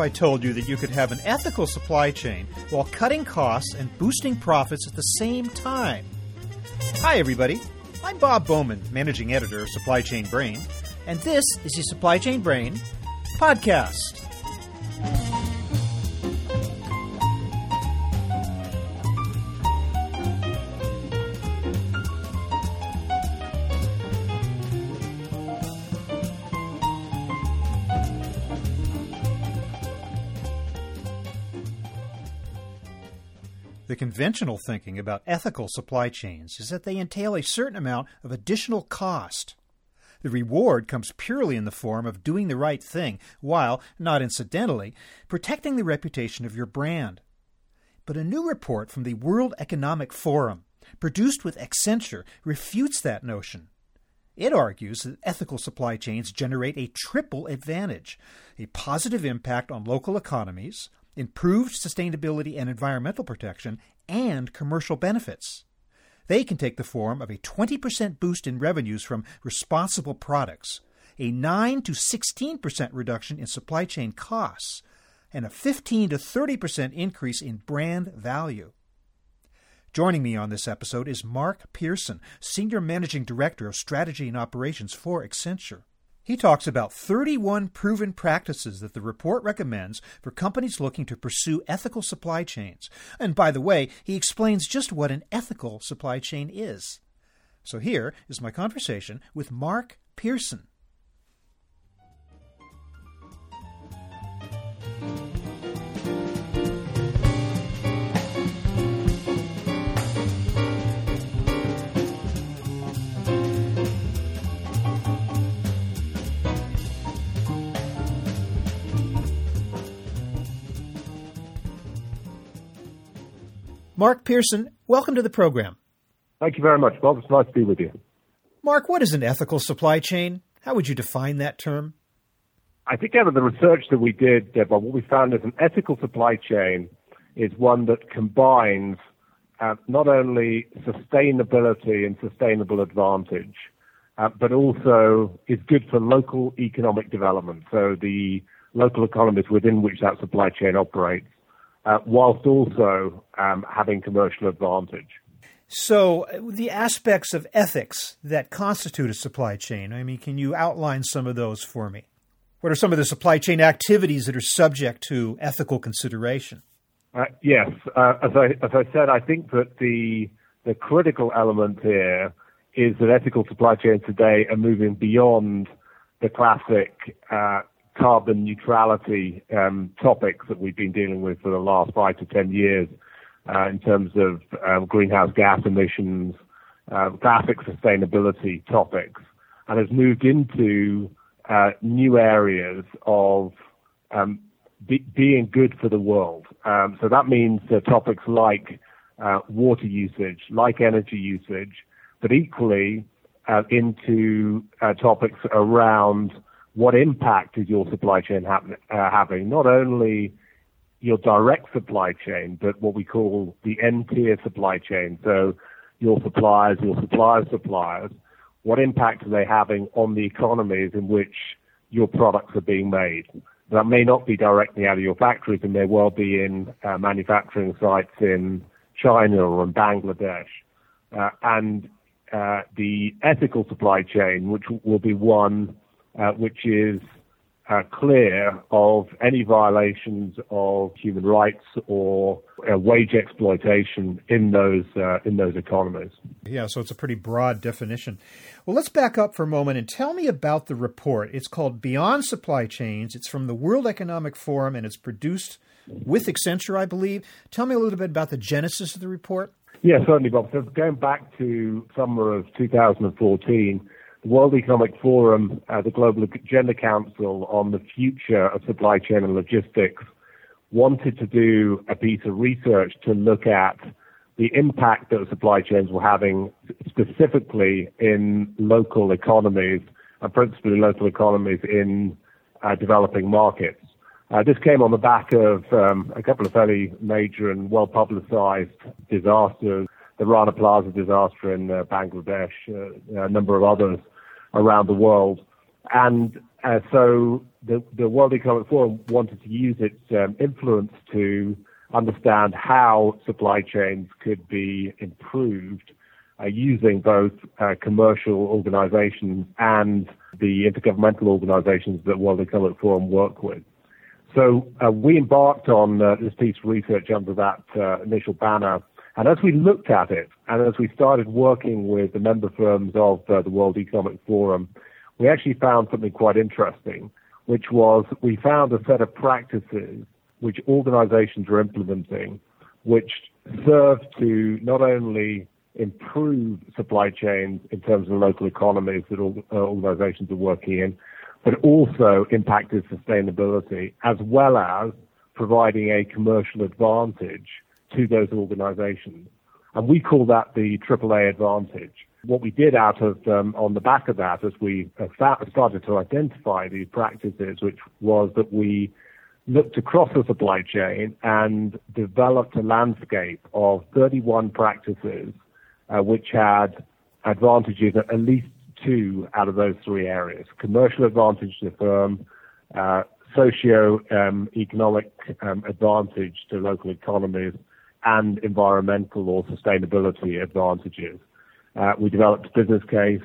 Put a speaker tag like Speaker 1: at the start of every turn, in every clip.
Speaker 1: I told you that you could have an ethical supply chain while cutting costs and boosting profits at the same time? Hi, everybody. I'm Bob Bowman, managing editor of Supply Chain Brain, and this is the Supply Chain Brain podcast. The conventional thinking about ethical supply chains is that they entail a certain amount of additional cost. The reward comes purely in the form of doing the right thing while, not incidentally, protecting the reputation of your brand. But a new report from the World Economic Forum, produced with Accenture, refutes that notion. It argues that ethical supply chains generate a triple advantage a positive impact on local economies, improved sustainability and environmental protection, and commercial benefits. They can take the form of a 20% boost in revenues from responsible products, a 9 to 16% reduction in supply chain costs, and a 15 to 30% increase in brand value. Joining me on this episode is Mark Pearson, Senior Managing Director of Strategy and Operations for Accenture. He talks about 31 proven practices that the report recommends for companies looking to pursue ethical supply chains. And by the way, he explains just what an ethical supply chain is. So here is my conversation with Mark Pearson. Mark Pearson, welcome to the program.
Speaker 2: Thank you very much, Bob. It's nice to be with you.
Speaker 1: Mark, what is an ethical supply chain? How would you define that term?
Speaker 2: I think out of the research that we did, Bob, what we found is an ethical supply chain is one that combines uh, not only sustainability and sustainable advantage, uh, but also is good for local economic development. So the local economies within which that supply chain operates whilst also um, having commercial advantage.
Speaker 1: So, uh, the aspects of ethics that constitute a supply chain, I mean, can you outline some of those for me? What are some of the supply chain activities that are subject to ethical consideration?
Speaker 2: Uh, yes, uh, as I as I said, I think that the the critical element here is that ethical supply chains today are moving beyond the classic uh, carbon neutrality um, topics that we've been dealing with for the last five to ten years uh, in terms of um, greenhouse gas emissions, uh, classic sustainability topics, and has moved into uh, new areas of um, be, being good for the world. Um, so that means topics like uh, water usage, like energy usage, but equally uh, into uh, topics around what impact is your supply chain uh, having? Not only your direct supply chain, but what we call the N-tier supply chain. So your suppliers, your suppliers' suppliers, what impact are they having on the economies in which your products are being made? That may not be directly out of your factories, and may well be in uh, manufacturing sites in China or in Bangladesh. Uh, and uh, the ethical supply chain, which will be one uh, which is uh, clear of any violations of human rights or uh, wage exploitation in those uh, in those economies.
Speaker 1: Yeah, so it's a pretty broad definition. Well, let's back up for a moment and tell me about the report. It's called Beyond Supply Chains. It's from the World Economic Forum and it's produced with Accenture, I believe. Tell me a little bit about the genesis of the report.
Speaker 2: Yeah, certainly, Bob. So going back to summer of 2014 the World Economic Forum, uh, the Global Agenda Council on the future of supply chain and logistics, wanted to do a piece of research to look at the impact that supply chains were having specifically in local economies, and principally local economies in uh, developing markets. Uh, this came on the back of um, a couple of fairly major and well publicized disasters the Rana Plaza disaster in uh, Bangladesh, uh, a number of others around the world. And uh, so the, the World Economic Forum wanted to use its um, influence to understand how supply chains could be improved uh, using both uh, commercial organizations and the intergovernmental organizations that World Economic Forum work with. So uh, we embarked on this piece of research under that initial banner. And as we looked at it, and as we started working with the member firms of uh, the World Economic Forum, we actually found something quite interesting, which was we found a set of practices which organizations are implementing, which serve to not only improve supply chains in terms of local economies that uh, organizations are working in, but also impacted sustainability as well as providing a commercial advantage to those organizations. And we call that the AAA advantage. What we did out of, um, on the back of that, as we started to identify these practices, which was that we looked across the supply chain and developed a landscape of 31 practices uh, which had advantages at least two out of those three areas commercial advantage to the firm, uh, socio um, um, advantage to local economies, and environmental or sustainability advantages. Uh, we developed a business case,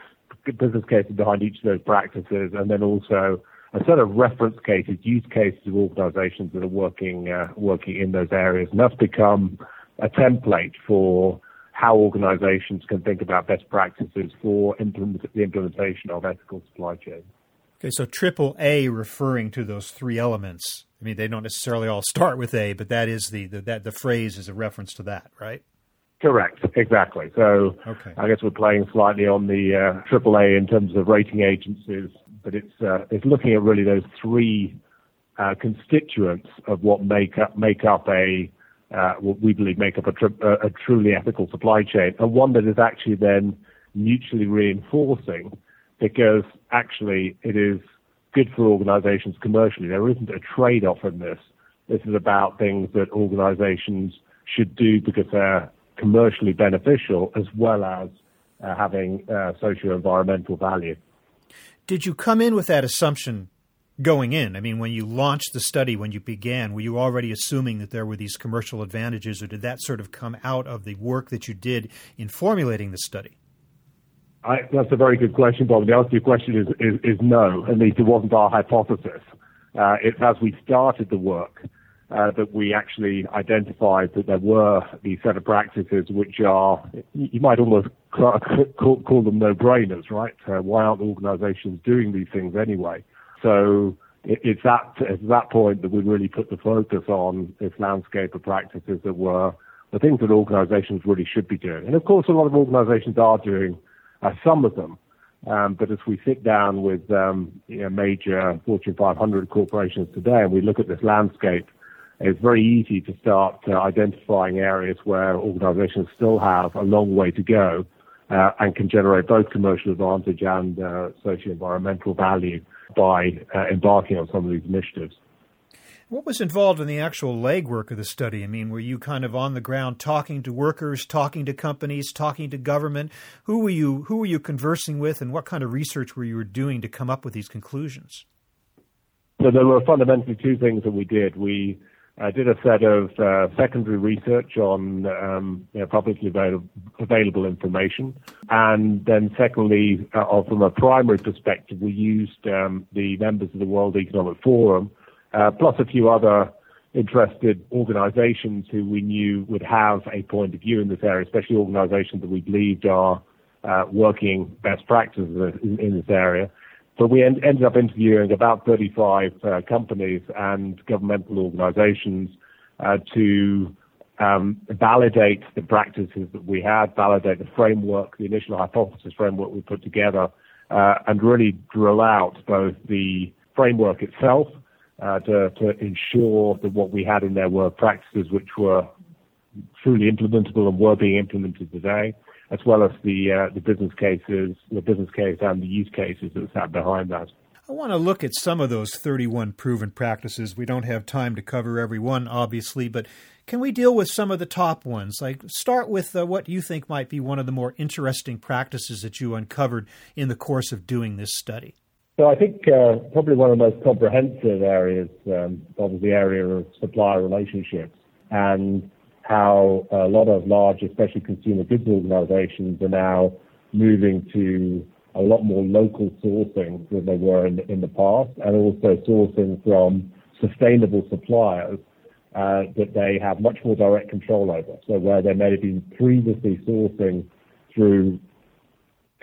Speaker 2: business cases behind each of those practices, and then also a set of reference cases, use cases of organizations that are working uh, working in those areas. And that's become a template for how organizations can think about best practices for implement, the implementation of ethical supply chains.
Speaker 1: Okay, so triple A referring to those three elements. I mean, they don't necessarily all start with A, but that is the, the that the phrase is a reference to that, right?
Speaker 2: Correct, exactly. So okay. I guess we're playing slightly on the uh, AAA in terms of rating agencies, but it's uh, it's looking at really those three uh, constituents of what make up make up a uh, what we believe make up a, tr- a, truly ethical supply chain, and one that is actually then mutually reinforcing because actually it is good for organizations commercially. There isn't a trade off in this. This is about things that organizations should do because they're commercially beneficial as well as uh, having uh, socio environmental value.
Speaker 1: Did you come in with that assumption going in? I mean, when you launched the study, when you began, were you already assuming that there were these commercial advantages, or did that sort of come out of the work that you did in formulating the study?
Speaker 2: That's a very good question, Bob. The answer to your question is, no. At least it wasn't our hypothesis. Uh, it's as we started the work uh, that we actually identified that there were these set of practices which are, you might almost call, them no-brainers, right? Uh, why aren't organizations doing these things anyway? So it's that it's that point that we really put the focus on this landscape of practices that were the things that organizations really should be doing. And of course, a lot of organizations are doing uh, some of them. Um, but as we sit down with um, you know, major Fortune 500 corporations today and we look at this landscape, it's very easy to start uh, identifying areas where organizations still have a long way to go uh, and can generate both commercial advantage and uh, socio-environmental value by uh, embarking on some of these initiatives.
Speaker 1: What was involved in the actual legwork of the study? I mean, were you kind of on the ground talking to workers, talking to companies, talking to government? Who were you who were you conversing with and what kind of research were you doing to come up with these conclusions?
Speaker 2: So there were fundamentally two things that we did. We uh, did a set of uh, secondary research on um, you know, publicly available, information. And then secondly, uh, from a primary perspective, we used um, the members of the World Economic Forum, plus a few other interested organizations who we knew would have a point of view in this area, especially organizations that we believed are uh, working best practices in, in this area. But we en- ended up interviewing about 35 uh, companies and governmental organizations uh, to um, validate the practices that we had, validate the framework, the initial hypothesis framework we put together, uh, and really drill out both the framework itself uh, to, to ensure that what we had in there were practices which were truly implementable and were being implemented today, as well as the uh, the business cases, the business case and the use cases that sat behind that.
Speaker 1: I want to look at some of those 31 proven practices. We don't have time to cover every one, obviously, but can we deal with some of the top ones? Like, start with uh, what you think might be one of the more interesting practices that you uncovered in the course of doing this study.
Speaker 2: So I think uh, probably one of the most comprehensive areas um, of the area of supplier relationships and how a lot of large, especially consumer goods organizations are now moving to a lot more local sourcing than they were in, in the past and also sourcing from sustainable suppliers uh, that they have much more direct control over. So where they may have been previously sourcing through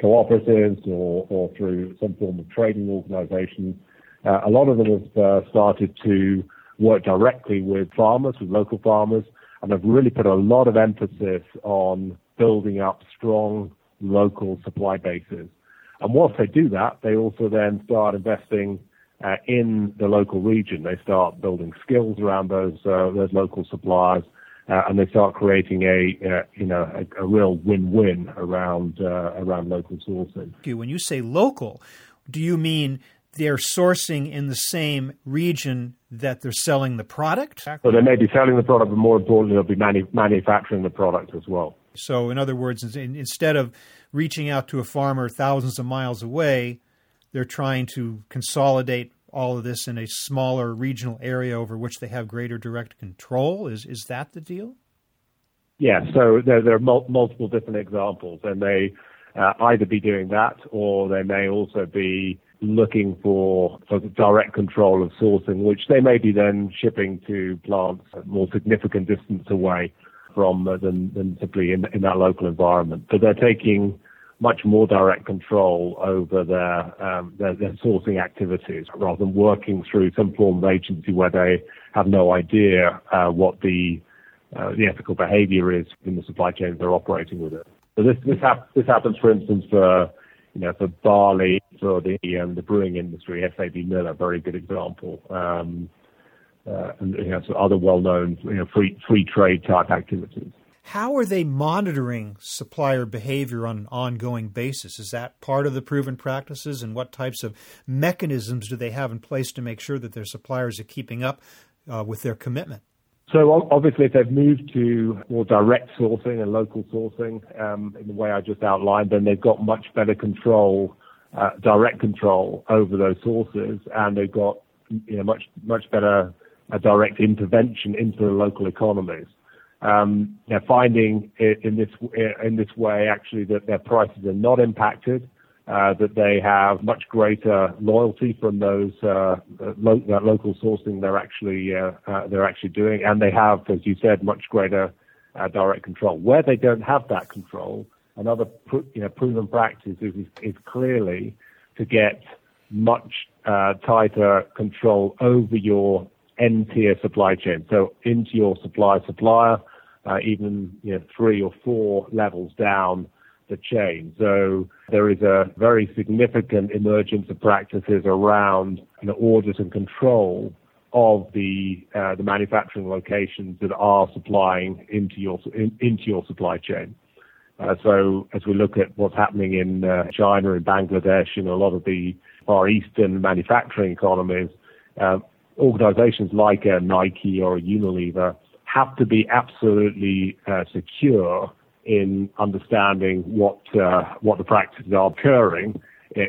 Speaker 2: cooperatives or, or through some form of trading organization. uh, a lot of them have uh, started to work directly with farmers, with local farmers, and have really put a lot of emphasis on building up strong local supply bases. And whilst they do that, they also then start investing uh, in the local region. They start building skills around those uh, those local suppliers, uh, and they start creating a uh, you know a, a, real win-win around uh, around local sourcing.
Speaker 1: When you say local, do you mean they're sourcing in the same region that they're selling the product?
Speaker 2: So they may be selling the product, but more importantly, they'll be manu- manufacturing the product as well.
Speaker 1: So, in other words, instead of reaching out to a farmer thousands of miles away, they're trying to consolidate all of this in a smaller regional area over which they have greater direct control. Is is that the deal?
Speaker 2: Yeah. So there, there are mul- multiple different examples, and they uh, either be doing that, or they may also be looking for, for direct control of sourcing, which they may be then shipping to plants more significant distance away from uh, than, than simply in, in that local environment. But they're taking much more direct control over their, um, their, their sourcing activities rather than working through some form of agency where they have no idea uh, what the uh, the ethical behavior is in the supply chains they're operating with it. So this this, hap- this happens, for instance, for you know for barley, for the um, the brewing industry. SABMiller, very good example. Um, uh, and you know, so other well-known you know, free free trade type activities.
Speaker 1: How are they monitoring supplier behavior on an ongoing basis? Is that part of the proven practices? And what types of mechanisms do they have in place to make sure that their suppliers are keeping up uh, with their commitment?
Speaker 2: So obviously, if they've moved to more direct sourcing and local sourcing um, in the way I just outlined, then they've got much better control, uh, direct control over those sources, and they've got you know much much better uh, direct intervention into the local economies they're finding in this in this way actually that their prices are not impacted, uh, that they have much greater loyalty from those uh, lo- that local sourcing they're actually uh, uh, they're actually doing, and they have, as you said, much greater uh, direct control. Where they don't have that control, another pr- you know, proven practice is, is clearly to get much uh, tighter control over your N-tier supply chain. So into your supplier uh, even you know, three or four levels down the chain. So there is a very significant emergence of practices around know, audit and control of the uh, the manufacturing locations that are supplying into your in, into your supply chain. Uh, so as we look at what's happening in uh, China and Bangladesh and a lot of the Far Eastern manufacturing economies, uh, organizations like a Nike or a Unilever have to be absolutely uh, secure in understanding what uh, what the practices are occurring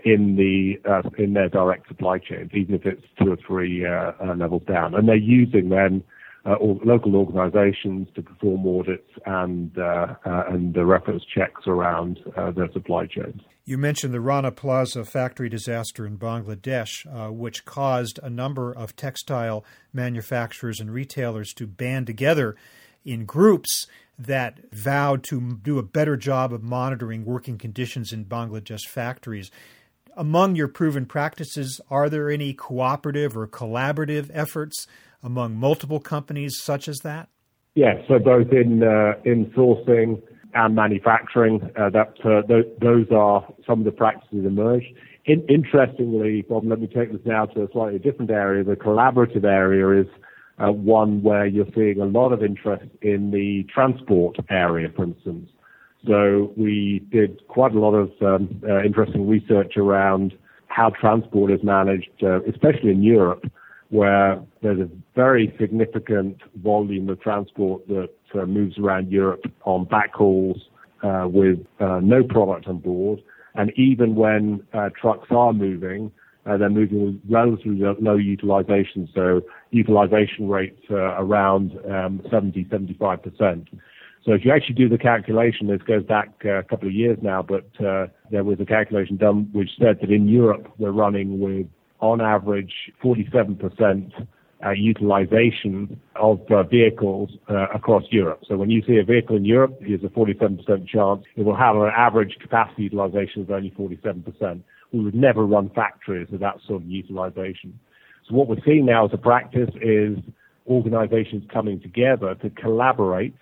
Speaker 2: in the uh, in their direct supply chains, even if it's two or three uh, uh, levels down. And they're using then uh, local organisations to perform audits and and the reference checks around their supply chains.
Speaker 1: You mentioned the Rana Plaza factory disaster in Bangladesh, uh, which caused a number of textile manufacturers and retailers to band together in groups that vowed to do a better job of monitoring working conditions in Bangladesh factories. Among your proven practices, are there any cooperative or collaborative efforts among multiple companies such as that?
Speaker 2: Yes, so both in uh, in sourcing and manufacturing. Uh, that uh, th- those are some of the practices emerged. In- interestingly, Bob, let me take this now to a slightly different area. The collaborative area is uh, one where you're seeing a lot of interest in the transport area, for instance. So we did quite a lot of um, uh, interesting research around how transport is managed, uh, especially in Europe, where there's a very significant volume of transport that uh, moves around Europe on backhauls uh, with uh, no product on board. And even when uh, trucks are moving, uh, they're moving with relatively low utilization, so utilization rates around um, 70, 75%. So if you actually do the calculation, this goes back a couple of years now, but uh, there was a calculation done which said that in Europe we're running with, on average, 47% uh, utilization of uh, vehicles uh, across Europe. So when you see a vehicle in Europe, there's a 47% chance it will have an average capacity utilization of only 47%. We would never run factories with that sort of utilization. So what we're seeing now as a practice is organizations coming together to collaborate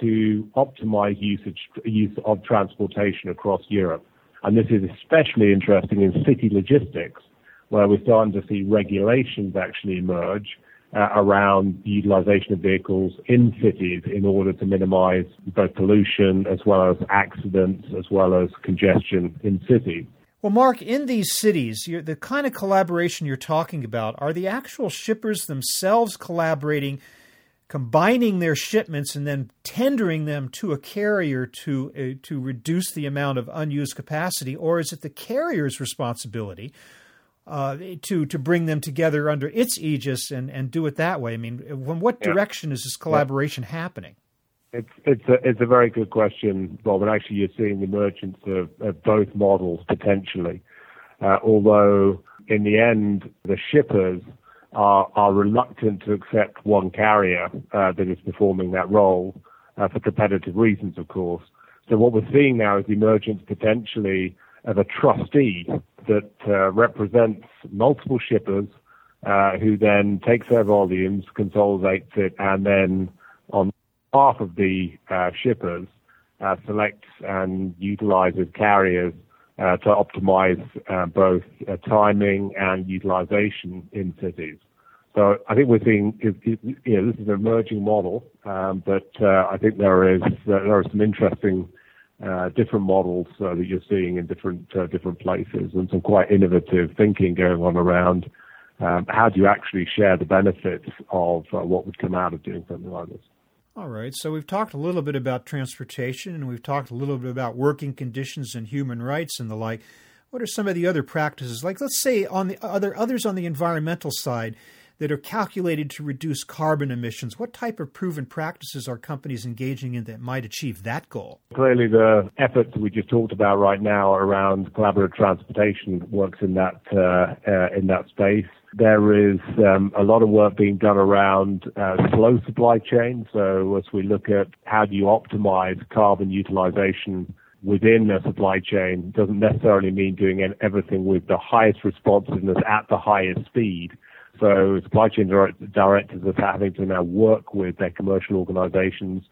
Speaker 2: to optimize usage, use of transportation across Europe. And this is especially interesting in city logistics, where we're starting to see regulations actually emerge uh, around the utilization of vehicles in cities in order to minimize both pollution as well as accidents as well as congestion in cities.
Speaker 1: Well, Mark, in these cities, the kind of collaboration you're talking about, are the actual shippers themselves collaborating combining their shipments and then tendering them to a carrier to uh, to reduce the amount of unused capacity, or is it the carrier's responsibility uh, to to bring them together under its aegis and, and do it that way? I mean, from what yeah. direction is this collaboration yeah. happening?
Speaker 2: It's it's a it's a very good question, Bob. And actually, you're seeing the emergence of, of both models potentially. Uh, although in the end, the shippers are, are reluctant to accept one carrier uh, that is performing that role uh, for competitive reasons, of course. So what we're seeing now is the emergence potentially of a trustee that uh, represents multiple shippers uh, who then takes their volumes, consolidates it, and then on behalf of the uh, shippers uh, selects and utilizes carriers uh, to optimize uh, both timing and utilization in cities. So I think we're seeing, you know, this is an emerging model, um, but I think there is there are some interesting Uh, different models uh, that you're seeing in different uh, different places, and some quite innovative thinking going on around um, how do you actually share the benefits of what would come out of doing something like this.
Speaker 1: All right. So we've talked a little bit about transportation and we've talked a little bit about working conditions and human rights and the like. What are some of the other practices? Like, let's say, on the other others on the environmental side that are calculated to reduce carbon emissions. What type of proven practices are companies engaging in that might achieve that goal?
Speaker 2: Clearly, the efforts we just talked about right now around collaborative transportation works in that uh, uh, in that space. There is um, a lot of work being done around uh, slow supply chain. So as we look at how do you optimize carbon utilization within a supply chain, doesn't necessarily mean doing everything with the highest responsiveness at the highest speed. So supply chain directors are having to now work with their commercial organizations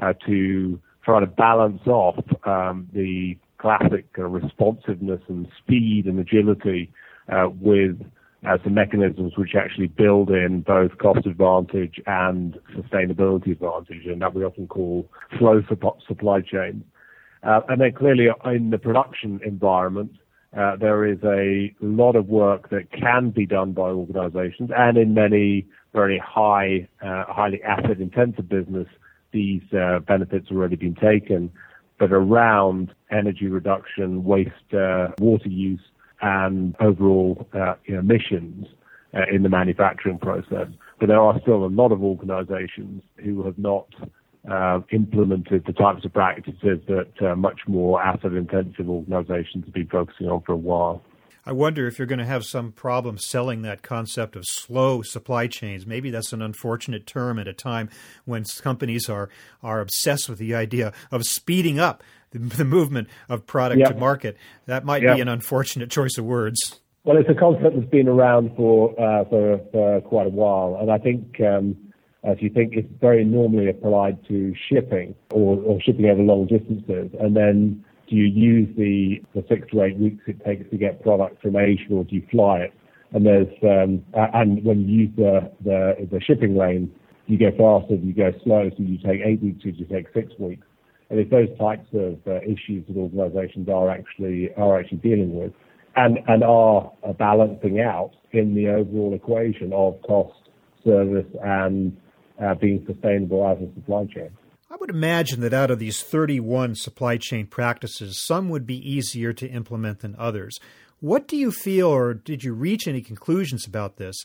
Speaker 2: uh, to try to balance off um, the classic uh, responsiveness and speed and agility uh, with uh, some mechanisms which actually build in both cost advantage and sustainability advantage, and that we often call flow supply chain. Uh, and then clearly in the production environment, uh, there is a lot of work that can be done by organizations and in many very high, uh, highly asset intensive business, these uh, benefits have already been taken. But around energy reduction, waste, uh, water use, and overall uh, emissions in the manufacturing process. But there are still a lot of organizations who have not uh, implemented the types of practices that uh, much more asset intensive organizations have been focusing on for a while.
Speaker 1: I wonder if you're going to have some problem selling that concept of slow supply chains. Maybe that's an unfortunate term at a time when companies are are obsessed with the idea of speeding up the, the movement of product yep. to market. That might yep. be an unfortunate choice of words.
Speaker 2: Well, it's a concept that's been around for uh, for, for, quite a while, and I think um, as you think it's very normally applied to shipping or, or shipping over long distances, and then do you use the, the six to eight weeks it takes to get product from Asia, or do you fly it? And there's um, and when you use the, the the shipping lane, you go faster, you go slow, so you take eight weeks, or you take six weeks. And it's those types of uh, issues that organisations are actually are actually dealing with, and and are balancing out in the overall equation of cost, service, and uh, being sustainable as a supply chain.
Speaker 1: I would imagine that out of these 31 supply chain practices, some would be easier to implement than others. What do you feel, or did you reach any conclusions about this,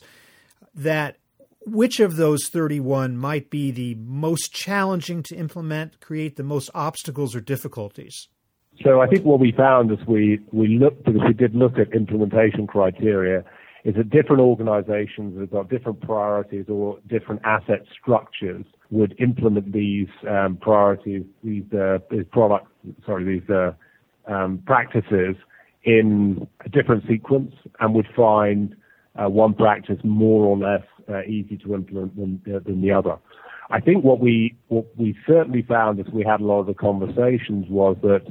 Speaker 1: that which of those 31 might be the most challenging to implement, create the most obstacles or difficulties?
Speaker 2: So I think what we found as we, we looked, because we did look at implementation criteria, is that different organizations that have got different priorities or different asset structures would implement these um, priorities, these, uh, these sorry, these uh, um, practices in a different sequence and would find uh, one practice more or less uh, easy to implement than, uh, than the other. I think what we what we certainly found as we had a lot of the conversations was that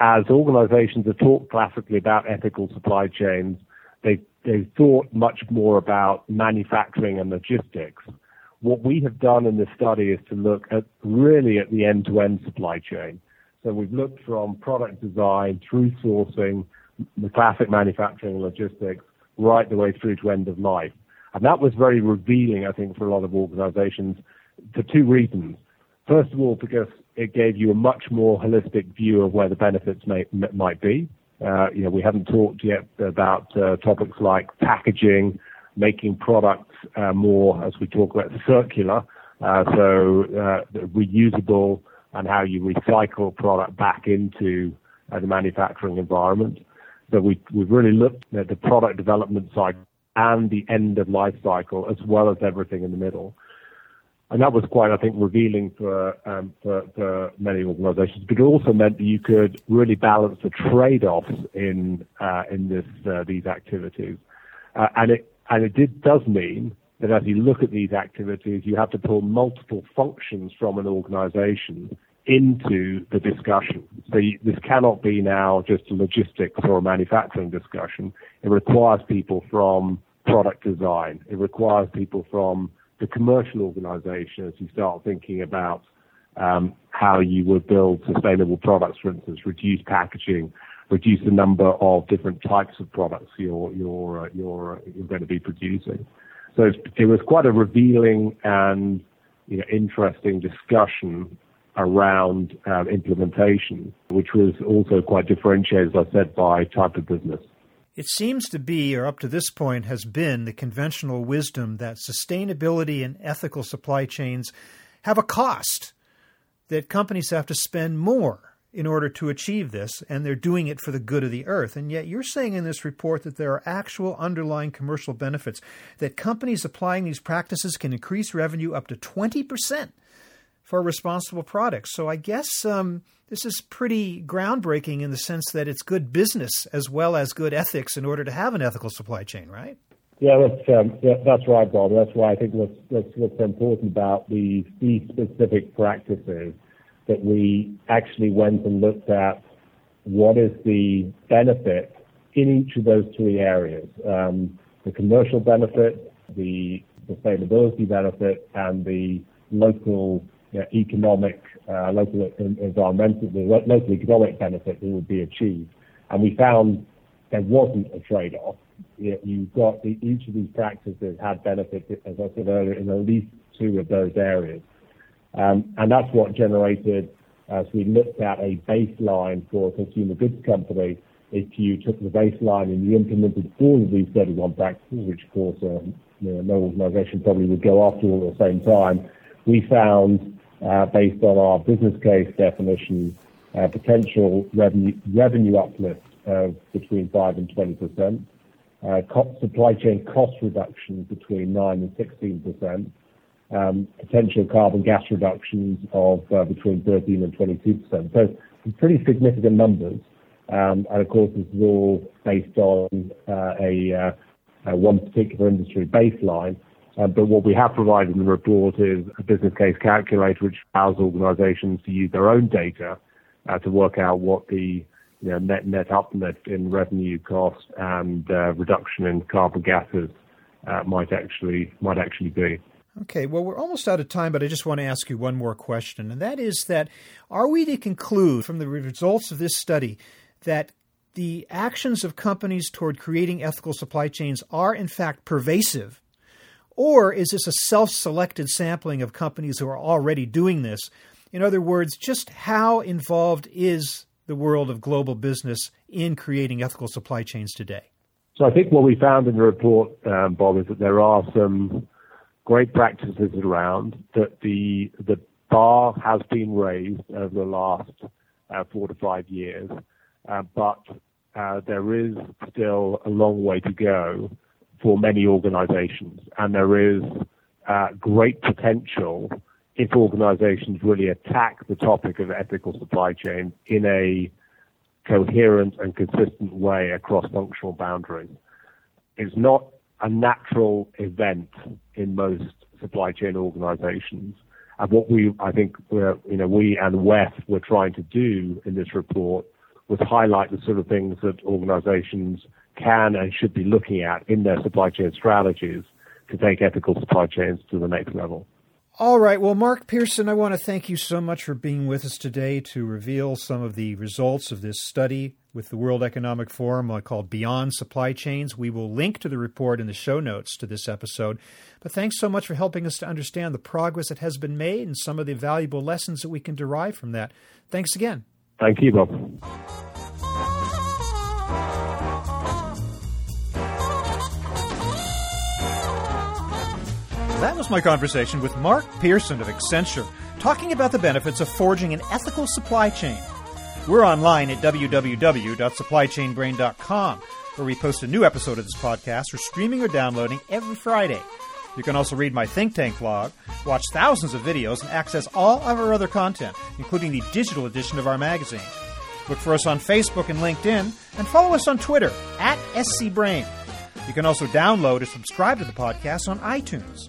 Speaker 2: as organizations have talked classically about ethical supply chains, they they thought much more about manufacturing and logistics. What we have done in this study is to look at really at the end-to-end supply chain. So we've looked from product design through sourcing, the classic manufacturing and logistics, right the way through to end of life. And that was very revealing, I think, for a lot of organizations for two reasons. First of all, because it gave you a much more holistic view of where the benefits may, might be. Uh, you know, we haven't talked yet about uh, topics like packaging, making products uh, more, as we talk about, circular, uh, so reusable, and how you recycle product back into the manufacturing environment. We've really looked at the product development side and the end of life cycle as well as everything in the middle. And that was quite, I think, revealing for, um, for, for, many organizations, but it also meant that you could really balance the trade-offs in, uh, in this, uh, these activities. Uh, and it, and it did, does mean that as you look at these activities, you have to pull multiple functions from an organization into the discussion. So you, this cannot be now just a logistics or a manufacturing discussion. It requires people from product design. It requires people from the commercial organization as you start thinking about um, how you would build sustainable products, for instance, reduce packaging, reduce the number of different types of products you're you're uh, you're, uh, you're going to be producing. So it was quite a revealing and you know, interesting discussion around um, implementation, which was also quite differentiated, as I said, by type of business.
Speaker 1: It seems to be, or up to this point has been, the conventional wisdom that sustainability and ethical supply chains have a cost, that companies have to spend more in order to achieve this, and they're doing it for the good of the earth. And yet, you're saying in this report that there are actual underlying commercial benefits, that companies applying these practices can increase revenue up to 20% for responsible products. So I guess um, this is pretty groundbreaking in the sense that it's good business as well as good ethics in order to have an ethical supply chain, right?
Speaker 2: Yeah, that's um, yeah, that's right, Bob. That's why I think what's, what's, what's important about these specific practices that we actually went and looked at what is the benefit in each of those three areas: um, the commercial benefit, the sustainability benefit, and the local you know, economic, uh, local environmental, the local economic benefit that would be achieved. And we found there wasn't a trade-off. You've got the, each of these practices had benefits, as I said earlier, in at least two of those areas. Um, and that's what generated, as we looked at a baseline for a consumer goods company, if you took the baseline and you implemented all of these 31 practices, which of course um, you know, no organization probably would go after all at the same time, we found based on our business case definition, uh, potential revenue revenue uplift of between 5 and 20%, uh, supply chain cost reduction between 9 and 16%, um, potential carbon gas reductions of between 13 and 22%. So pretty significant numbers. Um, and of course, this is all based on uh a one particular industry baseline. Uh, but what we have provided in the report is a business case calculator which allows organizations to use their own data uh, to work out what the you know, net net uplift in revenue cost and uh, reduction in carbon gases might actually might actually be.
Speaker 1: Okay, well, we're almost out of time, but I just want to ask you one more question, and that is that are we to conclude from the results of this study that the actions of companies toward creating ethical supply chains are in fact pervasive or is this a self selected sampling of companies who are already doing this? In other words, just how involved is the world of global business in creating ethical supply chains today?
Speaker 2: So I think what we found in the report, um, Bob, is that there are some great practices around that the the bar has been raised over the last uh, four to five years, uh, but uh, there is still a long way to go for many organizations, and there is uh, great potential if organizations really attack the topic of ethical supply chain in a coherent and consistent way across functional boundaries. It's not a natural event in most supply chain organizations. And what we, I think, you know, we and WEF were trying to do in this report was highlight the sort of things that organizations can and should be looking at in their supply chain strategies to take ethical supply chains to the next level.
Speaker 1: All right. Well, Mark Pearson, I want to thank you so much for being with us today to reveal some of the results of this study with the World Economic Forum uh, called Beyond Supply Chains. We will link to the report in the show notes to this episode. But thanks so much for helping us to understand the progress that has been made and some of the valuable lessons that we can derive from that. Thanks again.
Speaker 2: Thank you, Bob.
Speaker 1: That was my conversation with Mark Pearson of Accenture, talking about the benefits of forging an ethical supply chain. We're online at www.supplychainbrain.com, where we post a new episode of this podcast for streaming or downloading every Friday. You can also read my think tank blog, watch thousands of videos, and access all of our other content, including the digital edition of our magazine. Look for us on Facebook and LinkedIn, and follow us on Twitter at scbrain. You can also download or subscribe to the podcast on iTunes.